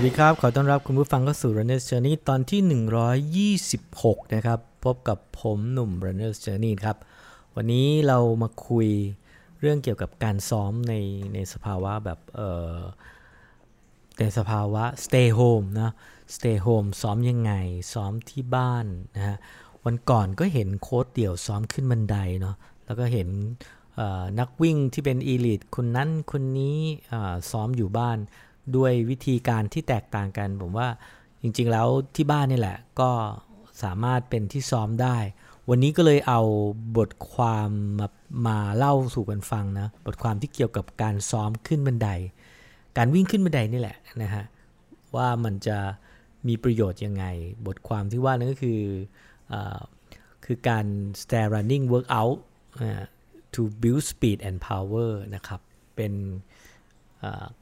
วัสดีครับ ขอต้อนรับคุณผู้ฟังเข้าสู่ Runner's Journey ตอนที่ 126 นะครับ พบกับผมหนุ่ม Runner's Journey ครับ วันนี้เรามาคุยเรื่องเกี่ยวกับการซ้อมในในสภาวะแบบเออในสภาวะ stay home นะ stay home ซ้อมยังไง ซ้อมที่บ้านนะฮะ วันก่อนก็เห็นโค้ดเดี่ยวซ้อมขึ้นบันไดเนาะ แล้วก็เห็นนักวิ่งที่เป็นอีลิทคนนั้นคนนี้ซ้อมอยู่บ้าน ด้วยวิธีการที่แตกต่างกัน ผมว่าจริงๆแล้วที่บ้านนี่แหละ ก็สามารถเป็นที่ซ้อมได้ วันนี้ก็เลยเอาบทความมามาเล่าสู่กันฟังนะ บทความที่เกี่ยวกับการซ้อมขึ้นบันได การวิ่งขึ้นบันไดนี่แหละนะฮะว่ามันจะมีประโยชน์ยังไง บทความที่ว่านั่นก็คืออคือการ stair running workout to build speed and power นะครับ เป็น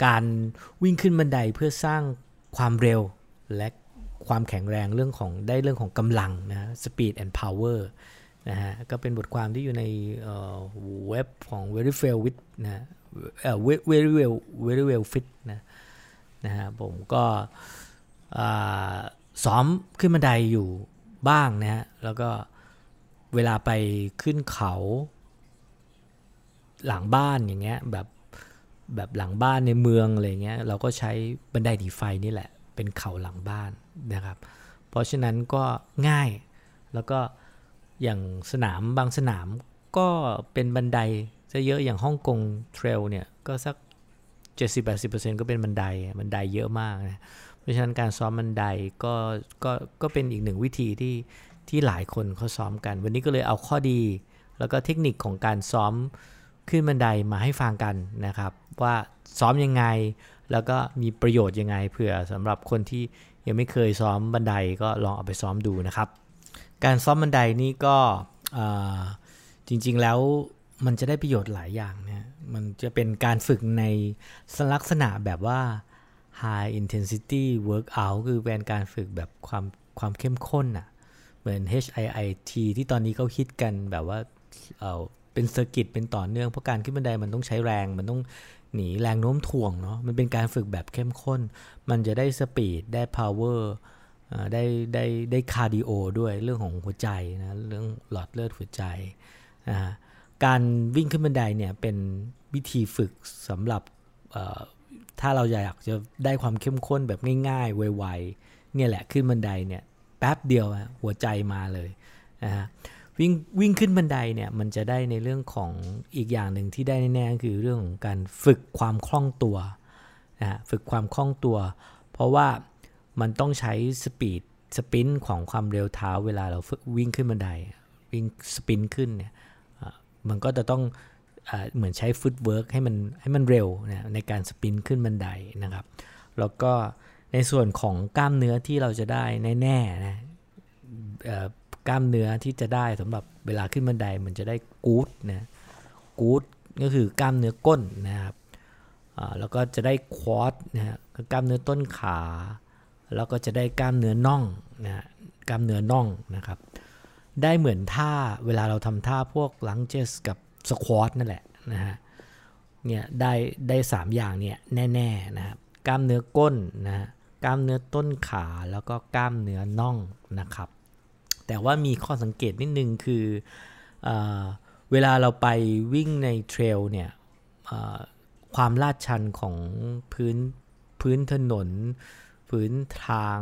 การวิ่งขึ้นบันไดเพื่อสร้างความเร็วและความแข็งแรงเรื่องของได้เรื่องของกำลังนะ speed and power นะฮะก็เป็นบทความที่อยู่ในเว็บของ very well with นะ very well very well fit นะนะฮะผมก็ซ้อมขึ้นบันไดอยู่บ้างนะฮะแล้วก็เวลาไปขึ้นเขาหลังบ้านอย่างเงี้ยแบบ แบบหลังบ้านในเมืองอะไรเงี้ยเราก็ใช้บันไดหนีไฟนี่แหละ เป็นเขาหลังบ้านนะครับ เพราะฉะนั้นก็ง่ายแล้วก็อย่างสนามบางสนามก็เป็นบันไดจะเยอะอย่างฮ่องกงเทรลเนี่ยก็สัก 70-80%ก็เป็นบันไดบันไดเยอะมากนะเพราะฉะนั้นการซ้อมบันไดก็ก็ก็เป็นอีกหนึ่งวิธีที่ที่หลายคนเขาซ้อมกัน วันนี้ก็เลยเอาข้อดี แล้วก็เทคนิคของการซ้อม ขึ้นบันไดมาให้ฟังกันนะครับ ว่าซ้อมยังไง แล้วก็มีประโยชน์ยังไงเผื่อสำหรับคนที่ยังไม่เคยซ้อมบันไดก็ลองเอาไปซ้อมดูนะครับ การซ้อมบันไดนี่ก็จริงๆแล้วมันจะได้ประโยชน์หลายอย่างนะมันจะเป็นการฝึกในลักษณะแบบว่า high intensity workout คือเป็นการฝึกแบบความความเข้มข้นอะ่ะ เหมือน HIIT ที่ตอนนี้เขาฮิตกันแบบว่า เป็น circuit เป็นต่อเนื่องเพราะการขึ้นบันไดมันต้องใช้แรงมันต้องหนีแรงโน้มถ่วงเนาะมันเป็นการฝึกแบบเข้มข้น มันจะได้ speed ได้ power ได้ได้ได้ cardio ด้วยเรื่องของหัวใจนะเรื่องหลอดเลือดหัวใจนะการวิ่งขึ้นบันไดเนี่ยเป็นวิธีฝึกสำหรับถ้าเราอยากจะได้ความเข้มข้นแบบง่ายๆ ไวๆเนี่ยแหละขึ้นบันไดเนี่ยแป๊บเดียวหัวใจมาเลยนะฮะ วิ่งวิ่งขึ้นบันไดเนี่ยมันจะได้ในเรื่องของอีกอย่างหนึ่งที่ได้แน่ๆคือเรื่องของการฝึกความคล่องตัวนะฝึกความคล่องตัว เพราะว่ามันต้องใช้สปีดสปินของความเร็วเท้าเวลาเราวิ่งขึ้นบันได วิ่ง sprint ขึ้นเนี่ยมันก็จะต้องเหมือนใช้ footwork ให้มันให้มันเร็วนะในการ sprint ขึ้นบันไดนะครับ แล้วก็ในส่วนของกล้ามเนื้อที่เราจะได้แน่ๆนะ กล้ามเนื้อที่จะได้สำหรับเวลาขึ้นบันไดมันจะได้กู๊ดนะกู๊ดก็คือกล้ามเนื้อก้นนะครับแล้วก็จะได้ quad นะฮะกล้ามเนื้อต้นขา แล้วก็จะได้กล้ามเนื้อน่องนะกล้ามเนื้อน่องนะครับ ได้เหมือนท่าเวลาเราทำท่าพวกลังเจสกับสควอตนั่นแหละนะฮะเนี่ยได้ได้สามอย่างเนี่ยแน่ๆนะครับกล้ามเนื้อก้นนะกล้ามเนื้อต้นขาแล้วก็กล้ามเนื้อน่องนะครับ แต่ว่ามีข้อสังเกตนิดนึงคือเอเวลาเราไปวิ่งในเทรลเนี่ยความลาดชันของพื้นพื้นถนน พื้นทาง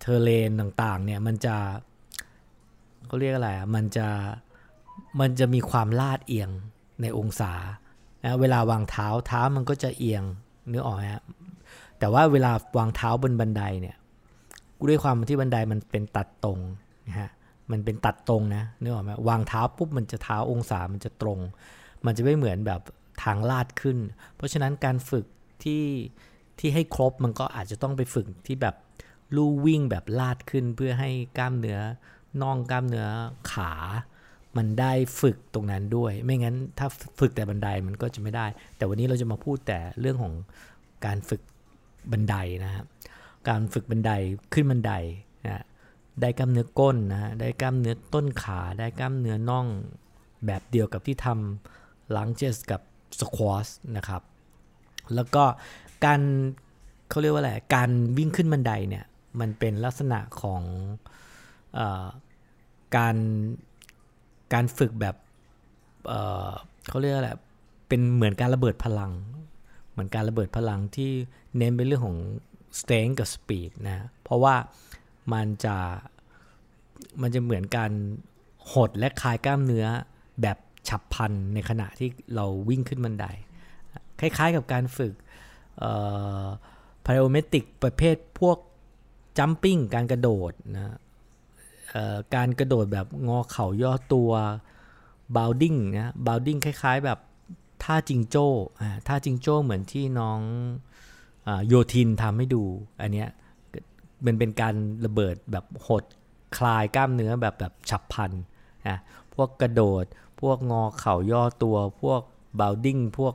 เทเลนต่างๆเนี่ยมันจะเขาเรียกอะไรอะมันจะมันจะมีความลาดเอียงในองศานะเวลาวางเท้าเท้ามันก็จะเอียงนึกออกไหมฮะแต่ว่าเวลาวางเท้าบนบันไดเนี่ย ด้วยความที่บันไดมันเป็นตัดตรงนะฮะมันเป็นตัดตรงนะนึกออกไหมวางเท้าปุ๊บมันจะเท้าองศามันจะตรง มันจะไม่เหมือนแบบทางลาดขึ้น เพราะฉะนั้นการฝึกที่ที่ให้ครบมันก็อาจจะต้องไปฝึกที่แบบลู่วิ่งแบบลาดขึ้น เพื่อให้กล้ามเนื้อน่องกล้ามเนื้อขา มันได้ฝึกตรงนั้นด้วย ไม่งั้นถ้าฝึกแต่บันไดมันก็จะไม่ได้ แต่วันนี้เราจะมาพูดแต่เรื่องของการฝึกบันไดนะครับ การฝึกบันไดขึ้นบันไดนะได้กล้ามเนื้อก้นนะได้กล้ามเนื้อต้นขาได้กล้ามเนื้อน่องแบบเดียวกับที่ทำลังเจสกับสควอชนะครับแล้วก็การเขาเรียกว่าอะไรการวิ่งขึ้นบันไดเนี่ยมันเป็นลักษณะของอการการฝึกแบบเเขาเรียกอะไรเป็นเหมือนการระเบิดพลัง เหมือนการระเบิดพลังที่เน้นไปเรื่องของ strength กับ speed นะ เพราะว่ามันจะมันจะเหมือนการหดและคลายกล้ามเนื้อแบบฉับพลันในขณะที่เราวิ่งขึ้นบันได คล้ายๆกับการฝึก plyometric ประเภทพวก jumping การกระโดดนะการกระโดดแบบงอเข่าย่อตัว bounding นะ bounding คล้ายๆแบบท่าจิงโจ้ท่าจิงโจ้เหมือนที่น้อง โยทินทำให้ดู อันเนี้ยมันเป็นการระเบิดแบบหดคลายกล้ามเนื้อแบบแบบฉับพลันนะพวกกระโดด พวกงอเข่าย่อตัว พวก bounding พวก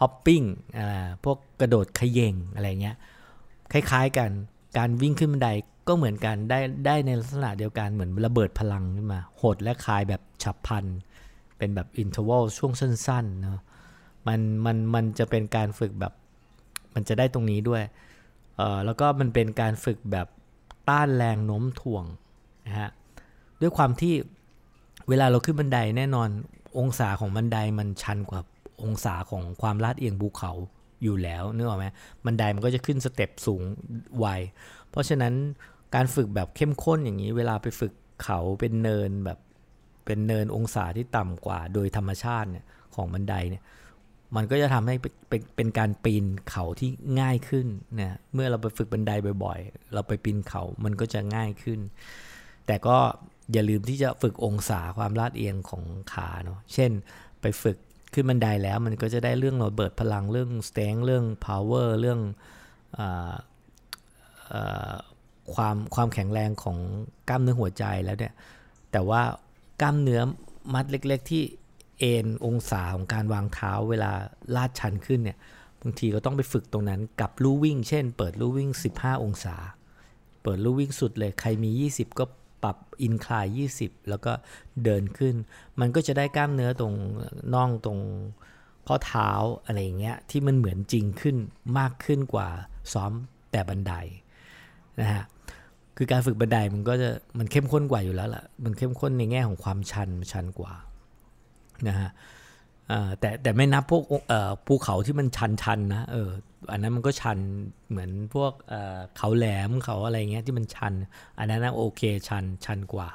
hopping อ่าพวกกระโดดเขย่งอะไรเงี้ย คล้ายๆกันการวิ่งขึ้นบันไดก็เหมือนกันได้ได้ในลักษณะเดียวกันเหมือนระเบิดพลังขึ้นมาหดและคลายแบบฉับพลัน เป็นแบบ interval ช่วงสั้นๆเนาะมันมันมันจะเป็นการฝึกแบบ มันจะได้ตรงนี้ด้วยเอ่อแล้วก็มันเป็นการฝึกแบบต้านแรงโน้มถ่วงนะฮะด้วยความที่เวลาเราขึ้นบันไดแน่นอนองศาของบันไดมันชันกว่าองศาของความลาดเอียงภูเขาอยู่แล้วนึกออกไหมบันไดมันก็จะขึ้นสเต็ปสูงไวเพราะฉะนั้นการฝึกแบบเข้มข้นอย่างนี้ เวลาไปฝึกเขาเป็นเนินแบบเป็นเนินองศาที่ต่ำกว่า โดยธรรมชาติเนี่ยของบันไดเนี่ย มันก็จะทำให้เป็นเป็นการปีนเขาที่ง่ายขึ้นนะเมื่อเราไปฝึกบันไดบ่อยๆ เราไปปีนเขามันก็จะง่ายขึ้น แต่ก็อย่าลืมที่จะฝึกองศาความลาดเอียงของขาเนาะเช่นไปฝึกขึ้นบันไดแล้วมันก็จะได้เรื่องระเบิดพลังเรื่องสเต็งเรื่อง power เรื่องออความความแข็งแรงของกล้ามเนื้อหัวใจแล้วเนี่ยแต่ว่ากล้ามเนื้อมัดเล็ก ๆ ที่ เอ็นองศาของการวางเท้าเวลาลาดชันขึ้นเนี่ยบางทีก็ต้องไปฝึกตรงนั้นกับลู่วิ่ง เช่น เปิดลู่วิ่ง 15 องศา เปิดลู่วิ่งสุดเลยใครมี 20 ก็ปรับอินคลาย20 แล้วก็เดินขึ้น มันก็จะได้กล้ามเนื้อตรงน่องตรงข้อเท้าอะไรเงี้ยที่มันเหมือนจริงขึ้นมากขึ้นกว่าซ้อมแต่บันไดนะฮะคือการฝึกบันไดมันก็จะมันเข้มข้นกว่าอยู่แล้วล่ะ มันเข้มข้นในแง่ของความชันชันกว่า นะฮะแต่แต่ไม่นับพวกภูเขาที่มันชันชันนะเอออันนั้นมันก็ชันเหมือนพวกเขาแหลมเขาอะไรเงี้ยที่มันชัน อันนั้นโอเคชันชันกว่า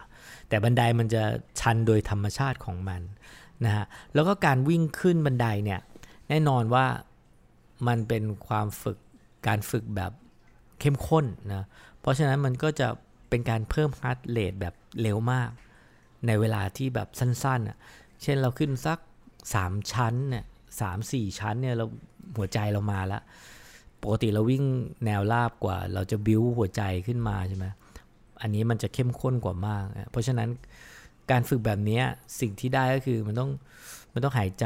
แต่บันไดมันจะชันโดยธรรมชาติของมันนะฮะแล้วก็การวิ่งขึ้นบันไดเนี่ยแน่นอนว่ามันเป็นความฝึกการฝึกแบบเข้มข้นนะเพราะฉะนั้นมันก็จะเป็นการเพิ่มฮาร์ดเรทแบบเร็วมาก ในเวลาที่แบบสั้นๆ เช่นเราขึ้นสัก3ชั้นเนี่ยสามสี่ชั้นเนี่ยเราหัวใจเรามาแล้วปกติเราวิ่งแนวราบกว่า เราจะบิ้วหัวใจขึ้นมาใช่ไหมอันนี้มันจะเข้มข้นกว่ามาก เพราะฉะนั้นการฝึกแบบนี้สิ่งที่ได้ก็คือมันต้องมันต้องหายใจ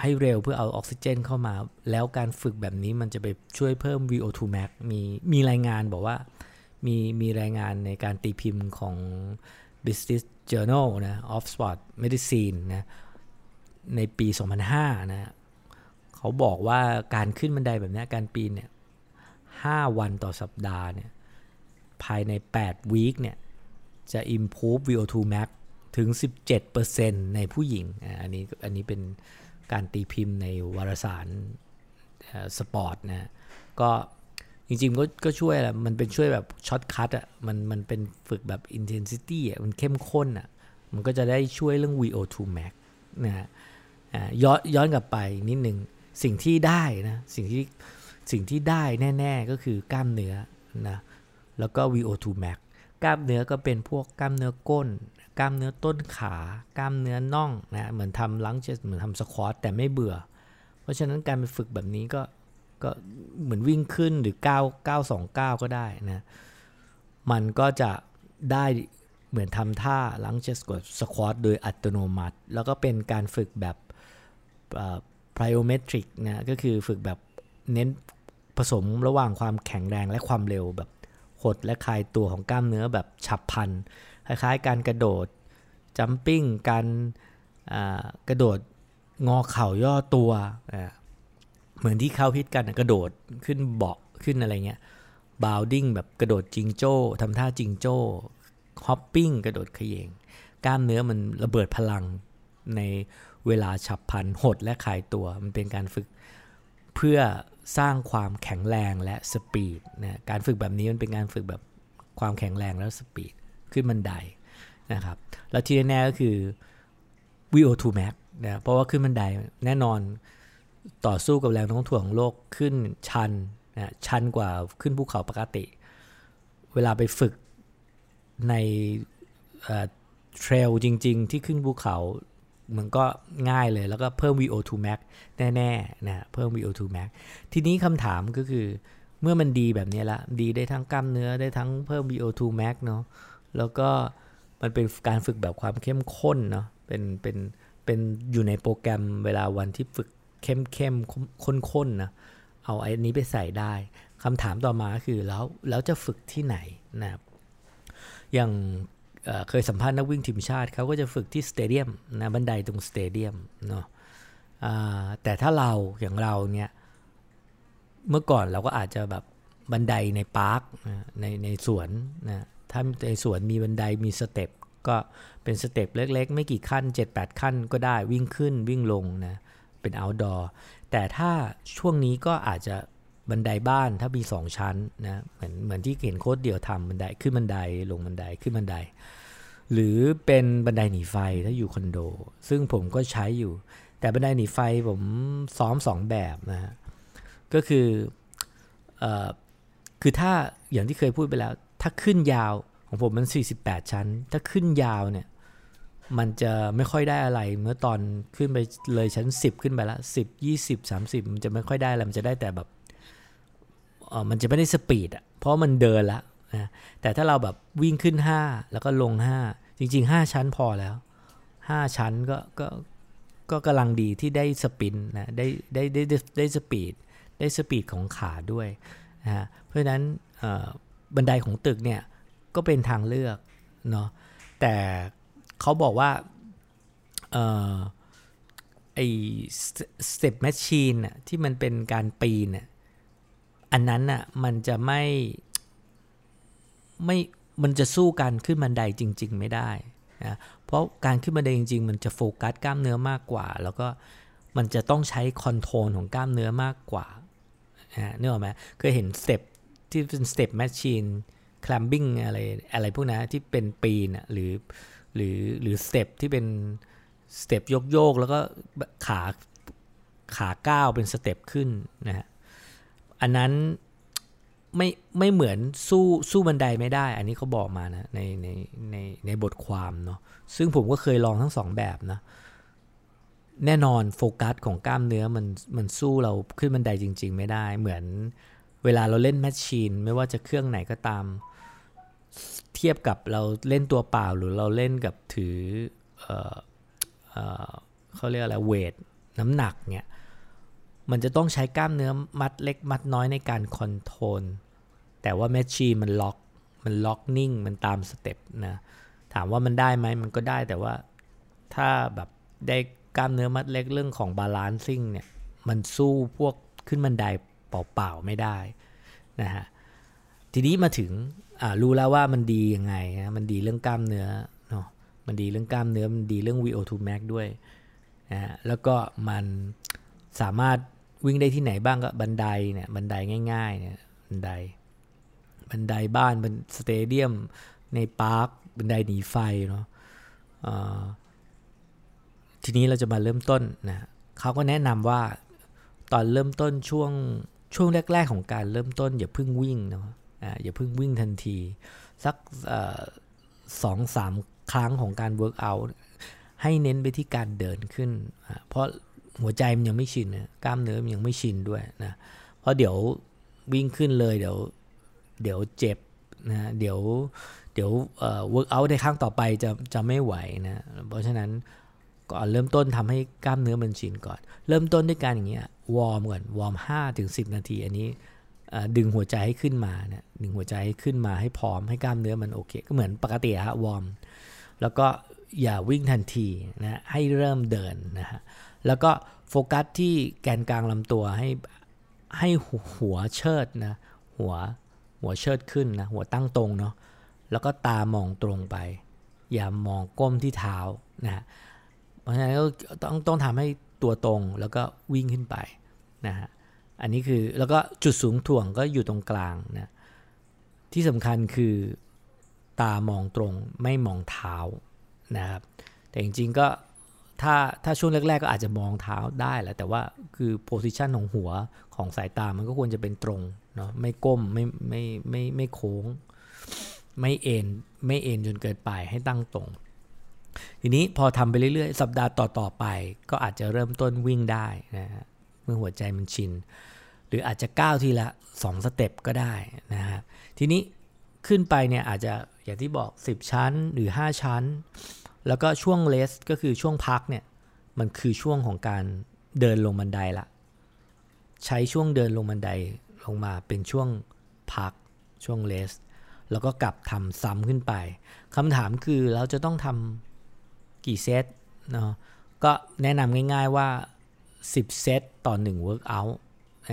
ให้เร็วเพื่อเอาออกซิเจนเข้ามา แล้วการฝึกแบบนี้มันจะไปช่วยเพิ่ม VO2 max มีมีรายงานบอกว่า มีมีรายงานในการตีพิมพ์ของ Business Journal นะ of Sport Medicine นะในปี 2005 นะเขาบอกว่าการขึ้นบันไดแบบนี้การปีนเนี่ย5วันต่อสัปดาห์เนี่ยภายใน 8 week เนี่ยจะ improve VO2 max ถึง 17%ในผู้หญิง อันนี้อันนี้เป็นการตีพิมพ์ในวารสารสปอร์ตนะ ก็ จริงๆก็ก็ช่วยแหละมันเป็นช่วยแบบ shortcut อะมันมันเป็นฝึกแบบ intensity อะมันเข้มข้นอะมันก็จะได้ช่วยเรื่อง VO2 max นะฮะย้อนย้อนกลับไปนิดหนึ่งสิ่งที่ได้นะสิ่งที่สิ่งที่ได้แน่ ๆ ก็คือกล้ามเนื้อนะแล้วก็ VO2 max กล้ามเนื้อก็เป็นพวกกล้ามเนื้อก้น กล้ามเนื้อต้นขากล้ามเนื้อน่องนะเหมือนทำลังเชสเหมือนทำสควอตแต่ไม่เบื่อ เพราะฉะนั้นการไปฝึกแบบนี้ก็ ก็เหมือนวิ่งขึ้นหรือ 9 929 ก็ได้นะ มันก็จะได้เหมือนทำท่าลังเชสกดสควอตโดยอัตโนมัติ แล้วก็เป็นการฝึกแบบplyometric นะ ก็คือฝึกแบบเน้นผสมระหว่างความแข็งแรงและความเร็วแบบหดและคลายตัวของกล้ามเนื้อแบบฉับพลัน คล้ายๆ การกระโดด jumping การกระโดดงอเข่าย่อตัว เหมือนที่เขาฮิตกันกระโดดขึ้น box ขึ้นอะไรเงี้ย bounding แบบกระโดดจิงโจ้ทำท่าจิงโจ้ hopping กระโดดเขย่งกล้ามเนื้อมันระเบิดพลังในเวลาฉับพลันหดและคลายตัว มันเป็นการฝึกเพื่อสร้างความแข็งแรงและ speed นะการฝึกแบบนี้มันเป็นการฝึกแบบความแข็งแรงแล้ว speed ขึ้นบันไดนะครับแล้วที่แน่ๆก็คือ VO2 max นะเพราะว่าขึ้นบันไดแน่นอน ต่อสู้กับแรงโน้มถ่วงโลกขึ้นชันนะชันกว่าขึ้นภูเขาปกติ เวลาไปฝึกในเทรลจริง ๆ ที่ขึ้นภูเขามันก็ง่ายเลยแล้วก็เพิ่ม VO2 max แน่ๆนะเพิ่ม VO2 max ทีนี้คำถามก็คือเมื่อมันดีแบบนี้ละดีได้ทั้งกล้ามเนื้อได้ทั้งเพิ่ม VO2 max เนาะแล้วก็มันเป็นการฝึกแบบความเข้มข้นเนาะเป็นเป็นเป็นอยู่ในโปรแกรมเวลาวันที่ฝึก เข้มเข้มข้นๆนะเอาไอ้นี้ไปใส่ได้คำถามต่อมาคือแล้วแล้วจะฝึกที่ไหนนะครับอย่างเคยสัมภาษณ์นักวิ่งทีมชาติเขาก็จะฝึกที่ stadium นะบันไดตรง stadium เนาะแต่ถ้าเราอย่างเราเนี่ยเมื่อก่อนเราก็อาจจะแบบบันไดใน park ในในสวนนะถ้าในสวนมีบันไดมี step ก็เป็น step เล็กๆ ไม่กี่ขั้น 7-8 ขั้นก็ได้วิ่งขึ้นวิ่งลงนะ เป็น outdoor แต่ถ้าช่วงนี้ก็อาจจะบันไดบ้านถ้ามี2ชั้นนะเหมือนเหมือนที่เห็นโค้ดเดียวทำบันไดขึ้นบันไดลงบันไดขึ้นบันได หรือเป็นบันไดหนีไฟถ้าอยู่คอนโด ซึ่งผมก็ใช้อยู่ แต่บันไดหนีไฟผมซ้อม2แบบนะก็คืออคือถ้าอย่างที่เคยพูดไปแล้ว ถ้าขึ้นยาวของผมมัน 48 ชั้น ถ้าขึ้นยาวเนี่ย มันจะไม่ค่อยได้อะไรเมื่อตอนขึ้นไปเลยชั้น 10 ขึ้นไปละ10 20 30มันจะไม่ค่อยได้อะไรมันจะได้แต่แบบเออมันจะไม่ได้ speed อะเพราะมันเดินละนะแต่ถ้าเราแบบวิ่งขึ้น 5 แล้วก็ลง 5 จริง ๆ 5 ชั้นพอแล้ว 5 ชั้นก็ก็ก็กำลังดีที่ได้ sprint นะได้ได้ได้ได้ speed ได้ speed ของขาด้วยนะฮะเพราะฉะนั้นบันไดของตึกเนี่ยก็เป็นทางเลือกเนาะแต่ เขาบอกว่าเอ่อไอ step machine ที่มันเป็นการปีนอันนั้นน่ะมันจะไม่ไม่มันจะสู้การขึ้นบันไดจริง ๆ ไม่ได้นะเพราะการขึ้นบันไดจริง ๆ มันจะโฟกัสกล้ามเนื้อมากกว่า แล้วก็มันจะต้องใช้ control ของกล้ามเนื้อมากกว่านะนึกออกไหมเคยเห็น step ที่เป็น step machine climbing อะไรอะไรพวกนั้นที่เป็นปีนหรือ หรือหรือ step ที่เป็น step โยกโยกแล้วก็ขาขาก้าวเป็น step ขึ้นนะฮะอันนั้นไม่ไม่เหมือนสู้สู้บันไดไม่ได้ อันนี้เขาบอกมานะในในในในบทความเนาะซึ่งผมก็เคยลองทั้งสองแบบนะแน่นอนโฟกัสของกล้ามเนื้อมันมันสู้เราขึ้นบันไดจริง ๆ ไม่ได้ เหมือนเวลาเราเล่น machine ไม่ว่าจะเครื่องไหนก็ตาม เทียบกับเราเล่นตัวเปล่าหรือเราเล่นกับถือเออเออเขาเรียกอะไร weight น้ำหนักเนี่ยมันจะต้องใช้กล้ามเนื้อมัดเล็กมัดน้อยในการ control แต่ว่า machine มันล็อกมันล็อกนิ่งมันตาม step นะถามว่ามันได้ไหมมันก็ได้แต่ว่าถ้าแบบได้กล้ามเนื้อมัดเล็กเรื่องของบาลานซิ่งเนี่ยมันสู้พวกขึ้นบันไดเปล่าๆไม่ได้นะฮะทีนี้มาถึง รู้แล้วว่ามันดียังไงนะมันดีเรื่องกล้ามเนื้อเนาะมันดีเรื่องกล้ามเนื้อมันดีเรื่อง VO2 max ด้วยนะแล้วก็มันสามารถวิ่งได้ที่ไหนบ้างก็บันไดเนี่ยบันไดง่ายๆเนี่ยบันได บันไดบ้านบัน stadium ใน park บันไดหนีไฟเนาะทีนี้เราจะมาเริ่มต้นนะเขาก็แนะนำว่าตอนเริ่มต้นช่วงช่วงแรก ๆ ของการเริ่มต้นอย่าเพิ่งวิ่งเนาะ อย่าเพิ่งวิ่งทันที สักสองสามครั้งของการ workout ให้เน้นไปที่การเดินขึ้น เพราะหัวใจมันยังไม่ชินนะกล้ามเนื้อมันยังไม่ชินด้วยนะเพราะเดี๋ยววิ่งขึ้นเลยเดี๋ยวเดี๋ยวเจ็บนะเดี๋ยวเดี๋ยว workout ในครั้งต่อไปจะจะไม่ไหวนะเพราะฉะนั้นก่อนเริ่มต้นทำให้กล้ามเนื้อมันชินก่อน เริ่มต้นด้วยการอย่างเงี้ยวอร์มก่อนวอร์มห้าถึงสิบนาที อันนี้ ดึงหัวใจให้ขึ้นมาเนี่ยดึงหัวใจให้ขึ้นมาให้พร้อมให้กล้ามเนื้อมันโอเค ก็เหมือนปกติฮะวอร์มแล้วก็อย่าวิ่งทันทีนะให้เริ่มเดินนะฮะแล้วก็โฟกัสที่แกนกลางลำตัวให้ให้หัวเชิดนะหัวหัวเชิดขึ้นนะหัวตั้งตรงเนาะแล้วก็ตามองตรงไป อย่ามองก้มที่เท้านะฮะเพราะฉะนั้นก็ต้องต้องทำให้ตัวตรงแล้วก็วิ่งขึ้นไปนะฮะ อันนี้คือแล้วก็จุดสูงถ่วงก็อยู่ตรงกลางนะที่สำคัญคือตามองตรงไม่มองเท้านะครับแต่จริงๆก็ถ้าถ้าช่วงแรก ๆ ก็อาจจะมองเท้าได้แหละแต่ว่าคือโพสิชันของหัวของสายตามันก็ควรจะเป็นตรงเนาะไม่ก้มไม่ไม่ไม่ไม่โค้ง ไม่เอ็นไม่เอ็นจนเกินไปให้ตั้งตรง ทีนี้พอทำไปเรื่อยๆ สัปดาห์ต่อๆไป ก็อาจจะเริ่มต้นวิ่งได้นะฮะ มื่อหัวใจมันชิน หรืออาจจะก้าวทีละ 2 สเต็ปก็ได้นะฮะทีนี้ขึ้นไปเนี่ยอาจจะอย่างที่บอก 10 ชั้นหรือ 5 ชั้น แล้วก็ช่วงเลสก็คือช่วงพักเนี่ยมันคือช่วงของการเดินลงบันไดละ ใช้ช่วงเดินลงบันไดลงมาเป็นช่วงพักช่วงเลส แล้วก็กลับทำซ้ำขึ้นไปคำถามคือเราจะต้องทำกี่เซตเนาะก็แนะนำง่าย ๆว่า 10 เซตต่อ1 workout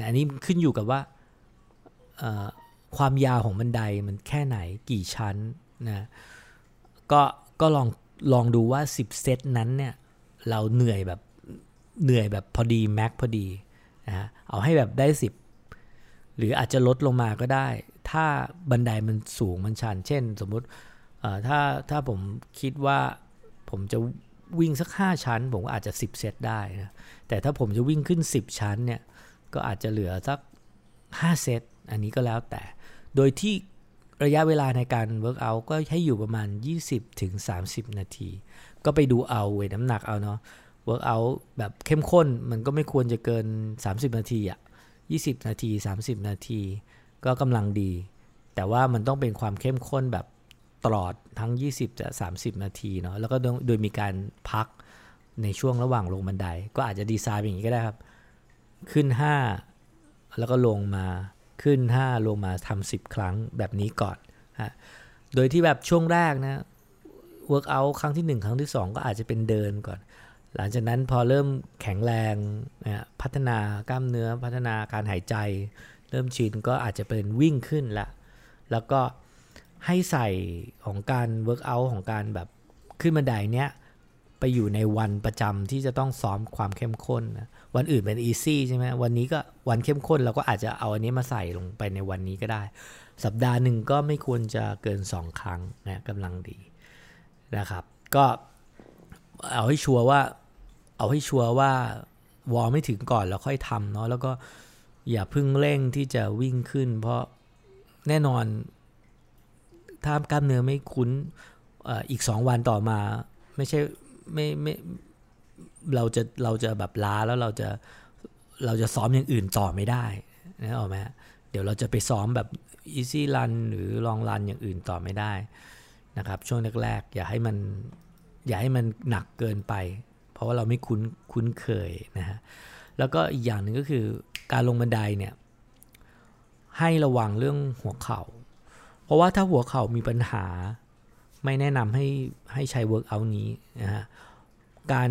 อันนี้ขึ้นอยู่กับว่าความยาวของบันไดมันแค่ไหนกี่ชั้นนะก็ก็ลองลองดูว่า 10 เซตนั้นเนี่ยเราเหนื่อยแบบเหนื่อยแบบพอดีแม็กพอดีนะเอาให้แบบได้ 10 หรืออาจจะลดลงมาก็ได้ ถ้าบันไดมันสูงมันชัน เช่น สมมุติถ้าถ้าผมคิดว่าผมจะ วิ่งสัก 5 ชั้น ผมก็อาจจะ 10 เซตได้นะแต่ถ้าผมจะวิ่งขึ้น 10 ชั้นเนี่ยก็อาจจะเหลือสัก 5 เซต อันนี้ก็แล้วแต่ โดยที่ระยะเวลาในการ workout ก็ให้อยู่ประมาณ 20-30ถึงนาที ก็ไปดูเอาเวทน้ำหนักเอาเนาะ workout แบบเข้มข้นมันก็ไม่ควรจะเกิน 30 นาทีอะ20 นาที 30 นาที ก็กำลังดี แต่ว่ามันต้องเป็นความเข้มข้นแบบ ตลอดทั้ง 20จะ30 นาทีเนาะแล้วก็โดยมีการพักในช่วงระหว่างลงบันได ก็อาจจะดีไซน์อย่างนี้ก็ได้ครับ ขึ้น 5 แล้วก็ลงมาขึ้น 5 ลงมาทำ10 ครั้งแบบนี้ก่อนฮะโดยที่แบบช่วงแรกนะ workout ครั้งที่ 1 ครั้งที่ 2 ก็อาจจะเป็นเดินก่อน หลังจากนั้นพอเริ่มแข็งแรงนะพัฒนากล้ามเนื้อพัฒนาการหายใจ เริ่มชินก็อาจจะเป็นวิ่งขึ้นละแล้วก็ ให้ใส่ของการ workout ของการแบบขึ้นบันไดเนี้ยไปอยู่ในวันประจำที่จะต้องซ้อมความเข้มข้นนะวันอื่นเป็นอีซี่ใช่ไหมวันนี้ก็วันเข้มข้นเราก็อาจจะเอาอันนี้มาใส่ลงไปในวันนี้ก็ได้ สัปดาห์หนึ่งก็ไม่ควรจะเกิน 2 ครั้งนะกำลังดีนะครับ ก็เอาให้ชัวร์ว่า เอาให้ชัวร์ว่าวอลไม่ถึงก่อนแล้วค่อยทำเนาะแล้วก็อย่าพึ่งเร่งที่จะวิ่งขึ้น เพราะแน่นอน ถ้ากล้ามเนื้อไม่คุ้นอีก2วันต่อมา ไม่ใช่ไม่ไม่เราจะเราจะแบบล้าแล้วเราจะเราจะซ้อมอย่างอื่นต่อไม่ได้นะออกไหมเดี๋ยวเราจะไปซ้อมแบบ easy run หรือ long run อย่างอื่นต่อไม่ได้นะครับ ช่วงแรกๆอย่าให้มันอย่าให้มันหนักเกินไป เพราะว่าเราไม่คุ้นคุ้นเคยนะฮะแล้วก็อีกอย่างหนึ่งก็คือการลงบันไดเนี่ยให้ระวังเรื่องหัวเข่า เพราะว่าถ้าหัวเข่ามีปัญหา ไม่แนะนำให้ให้ใช้ workout นี้นะฮะการ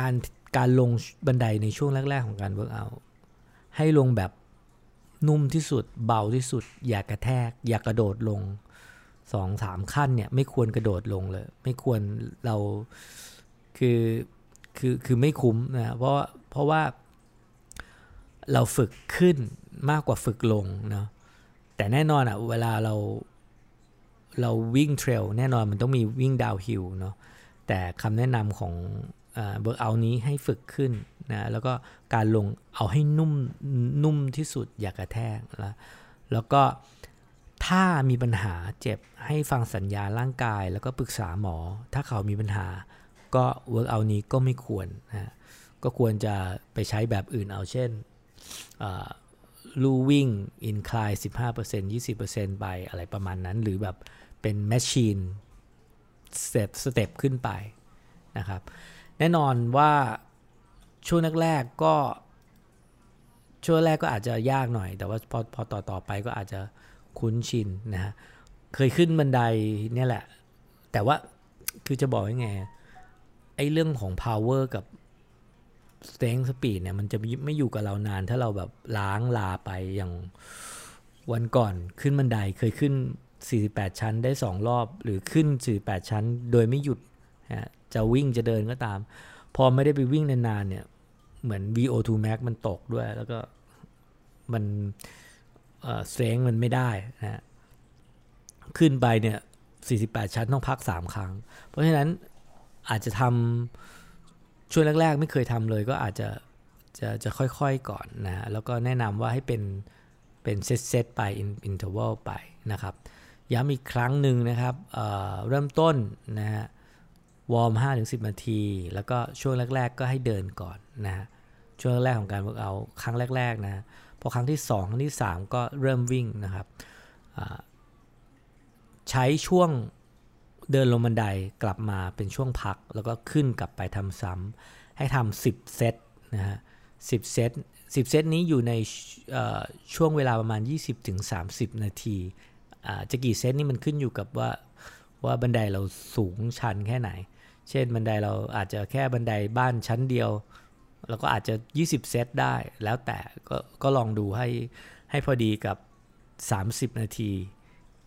การการลงบันไดในช่วงแรก ๆ ของการ workout ให้ลงแบบนุ่มที่สุดเบาที่สุด อย่ากระแทก อย่ากระโดดลงสองสามขั้นเนี่ยไม่ควรกระโดดลงเลย ไม่ควรเราคือคือคือไม่คุ้มนะเพราะเพราะว่าเราฝึกขึ้นมากกว่าฝึกลงเนาะ แต่แน่นอนอะเวลาเราเราวิ่ง trail แน่นอนมันต้องมีวิ่ง downhill เนาะแต่คำแนะนำของเบิร์กเอานี้ให้ฝึกขึ้นนะแล้วก็การลงเอาให้นุ่มนุ่มที่สุดอย่ากระแทกแล้วแล้วก็ถ้ามีปัญหาเจ็บให้ฟังสัญญาณร่างกาย แล้วก็ปรึกษาหมอ ถ้าเข่ามีปัญหาก็ workout นี้ก็ไม่ควรนะก็ควรจะไปใช้แบบอื่นเอาเช่น ลู่วิ่ง incline 15% 20%ไปอะไรประมาณนั้น หรือแบบเป็น machine step step ขึ้นไปนะครับ แน่นอนว่าช่วงแรกๆก็ ช่วงแรกก็อาจจะยากหน่อย แต่ว่าพอพอต่อต่อไปก็อาจจะคุ้นชินนะฮะเคยขึ้นบันไดเนี่ยแหละ แต่ว่าคือจะบอกยังไงไอ้เรื่องของ power กับ strength speed เนี่ยมันจะไม่อยู่กับเรานาน ถ้าเราแบบล้างลาไปอย่างวันก่อนขึ้นบันไดเคยขึ้น 48 ชั้นได้ 2 รอบ หรือขึ้น 48 ชั้นโดยไม่หยุดนะจะวิ่งจะเดินก็ตาม พอไม่ได้ไปวิ่งนานๆเนี่ยเหมือน VO2 max มันตกด้วย แล้วก็มันสเตรงมันไม่ได้นะขึ้นไปเนี่ย 48 ชั้นต้องพัก 3 ครั้ง เพราะฉะนั้นอาจจะทำ ช่วงแรก ๆ ไม่เคยทำเลยก็อาจจะจะจะค่อยๆก่อนนะแล้วก็แนะนำว่าให้เป็นเป็นเซตๆไปอินเทอร์วัลไปนะครับ ย้ำอีกครั้งหนึ่งนะครับเเริ่มต้นนะฮะวอร์ม5-10 นาที แล้วก็ช่วงแรก ๆ ก็ให้เดินก่อนนะฮะช่วงแรกของการ workout ครั้งแรก ๆ นะพอครั้งที่ 2 ครั้งที่ 3 ก็เริ่มวิ่งนะครับใช้ช่วง เดินลงบันไดกลับมาเป็นช่วงพัก แล้วก็ขึ้นกลับไปทำซ้ำให้ทำ10เซตนะฮะสิบเซต10เซตนี้อยู่ในช่วงเวลาประมาณ 20-30 นาทีจะกี่เซตนี่มันขึ้นอยู่กับว่าว่าบันไดเราสูงชันแค่ไหน เช่นบันไดเราอาจจะแค่บันไดบ้านชั้นเดียว แล้วก็อาจจะ 20 เซตได้แล้วแต่ก็ก็ลองดูให้ให้พอดีกับ 30 นาที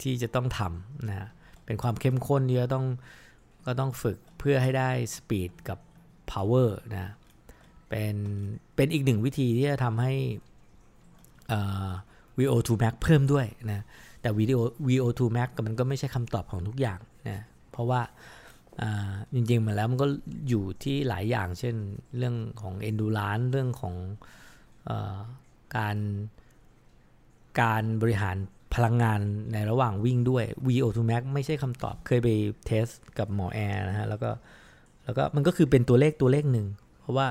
ที่จะต้องทำนะ เป็นความเข้มข้นที่ต้องก็ต้องฝึกเพื่อให้ได้สปีดกับ power นะเป็นเป็นอีกหนึ่งวิธีที่จะทำให้ VO2 max เพิ่มด้วยนะแต่ VO2 max มันก็ไม่ใช่คำตอบของทุกอย่างนะเพราะว่าจริงๆมาแล้วมันก็อยู่ที่หลายอย่าง เช่นเรื่องของ endurance เรื่องของอการการบริหาร พลังงานในระหว่างวิ่งด้วย VO2 max ไม่ใช่คำตอบ เคยไปเทสกับหมอแอร์นะฮะ แล้วก็แล้วก็มันก็คือเป็นตัวเลขตัวเลขหนึ่ง เพราะว่า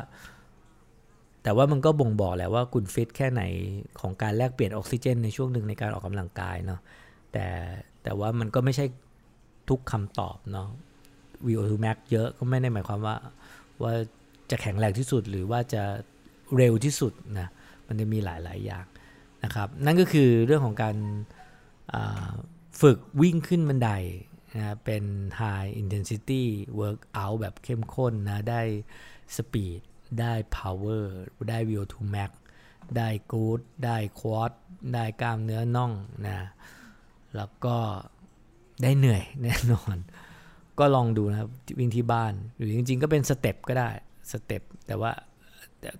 แต่ว่ามันก็บ่งบอกแหละว่าคุณฟิตแค่ไหนของการแลกเปลี่ยนออกซิเจน ในช่วงหนึ่งในการออกกำลังกายเนาะแต่แต่ว่ามันก็ไม่ใช่ทุกคำตอบเนาะ VO2 max เยอะก็ไม่ได้หมายความว่า ว่าจะแข็งแรงที่สุดหรือว่าจะเร็วที่สุดนะมันจะมีหลาย ๆ อย่าง นะครับ นั่นก็คือเรื่องของการฝึกวิ่งขึ้นบันไดนะเป็น high intensity workout แบบเข้มข้นนะ ได้ speed ได้ power ได้ VO2 max ได้ good ได้ quad ได้กล้ามเนื้อน่องนะ แล้วก็ได้เหนื่อยแน่นอน ก็ลองดูนะครับวิ่งที่บ้าน หรือจริงๆ ก็เป็นสเต็ปก็ได้สเต็ปแต่ว่า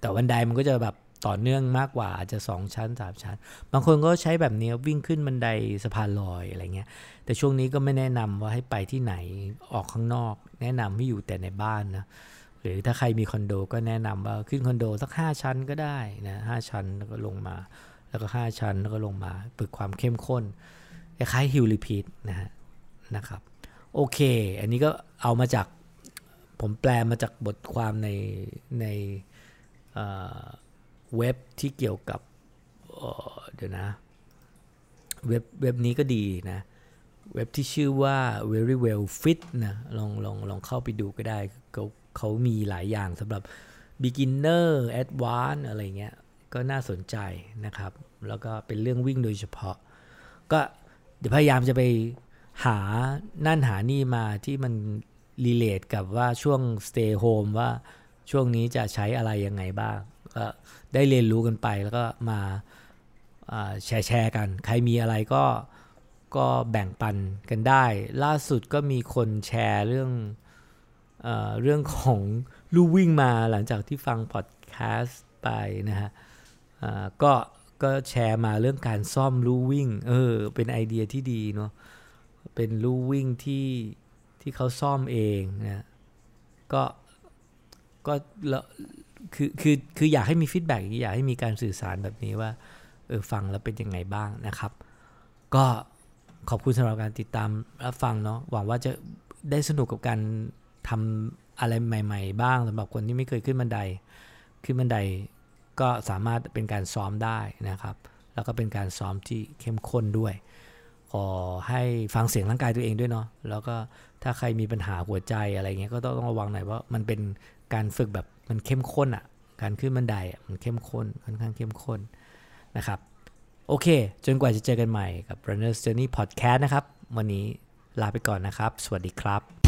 แต่บันไดมันก็จะแบบ ต่อเนื่องมากกว่าอาจจะ 2 ชั้น 3 ชั้น บางคนก็ใช้แบบนี้วิ่งขึ้นบันไดสะพานลอยอะไรเงี้ย แต่ช่วงนี้ก็ไม่แนะนำว่าให้ไปที่ไหนออกข้างนอก แนะนำให้อยู่แต่ในบ้านนะหรือถ้าใครมีคอนโดก็แนะนำว่าขึ้นคอนโดสัก 5 ชั้นก็ได้นะหชั้นแล้วก็ลงมา แล้วก็ 5 ชั้นแล้วก็ลงมาฝึกความเข้มข้นคล้ายฮิลลีพีทนะฮะนะครับโอเค อันนี้ก็เอามาจากผมแปลมาจากบทความในใน เว็บที่เกี่ยวกับเดี๋ยวนะเว็บเว็บนี้ก็ดีนะ เว็บที่ชื่อว่า very well fit นะลองลองลองเข้าไปดูก็ได้เขาเขามีหลายอย่างสำหรับ beginner advanced อะไรเงี้ยก็น่าสนใจนะครับ แล้วก็เป็นเรื่องวิ่งโดยเฉพาะ ก็เดี๋ยวพยายามจะไปหานั่นหานี่มาที่มันรีเลทกับว่าช่วง stay home ว่าช่วงนี้จะใช้อะไรยังไงบ้าง ก็ได้เรียนรู้กันไปแล้วก็มาแชร์แชร์กัน ใครมีอะไรก็ก็แบ่งปันกันได้ ล่าสุดก็มีคนแชร์เรื่องเอเรื่องของลู่วิ่งมาหลังจากที่ฟังพอดแคสต์ไปนะฮะก็ก็แชร์มาเรื่องการซ่อมลู่วิ่งเออเป็นไอเดียที่ดีเนาะเป็นลู่วิ่งที่ที่เขาซ่อมเองนะก็ก็ คือคือคืออยากให้มีฟีดแบ็กอยากให้มีการสื่อสารแบบนี้ว่าเออฟังแล้วเป็นยังไงบ้างนะครับ ก็ขอบคุณสำหรับการติดตามรับฟังเนาะหวังว่าจะได้สนุกกับการทำอะไรใหม่ ๆ บ้างสำหรับคนที่ไม่เคยขึ้นบันได ขึ้นบันไดก็สามารถเป็นการซ้อมได้นะครับ แล้วก็เป็นการซ้อมที่เข้มข้นด้วย ขอให้ฟังเสียงร่างกายตัวเองด้วยเนาะแล้วก็ถ้าใครมีปัญหาหัวใจอะไรเงี้ยก็ต้องระวังหน่อยว่ามันเป็นการฝึกแบบ มันเข้มข้นอะ การขึ้นบันไดอะมันเข้มข้นค่อนข้างเข้มข้นนะครับ โอเค จนกว่าจะเจอกันใหม่กับ Runner's Journey Podcast นะครับ วันนี้ลาไปก่อนนะครับ สวัสดีครับ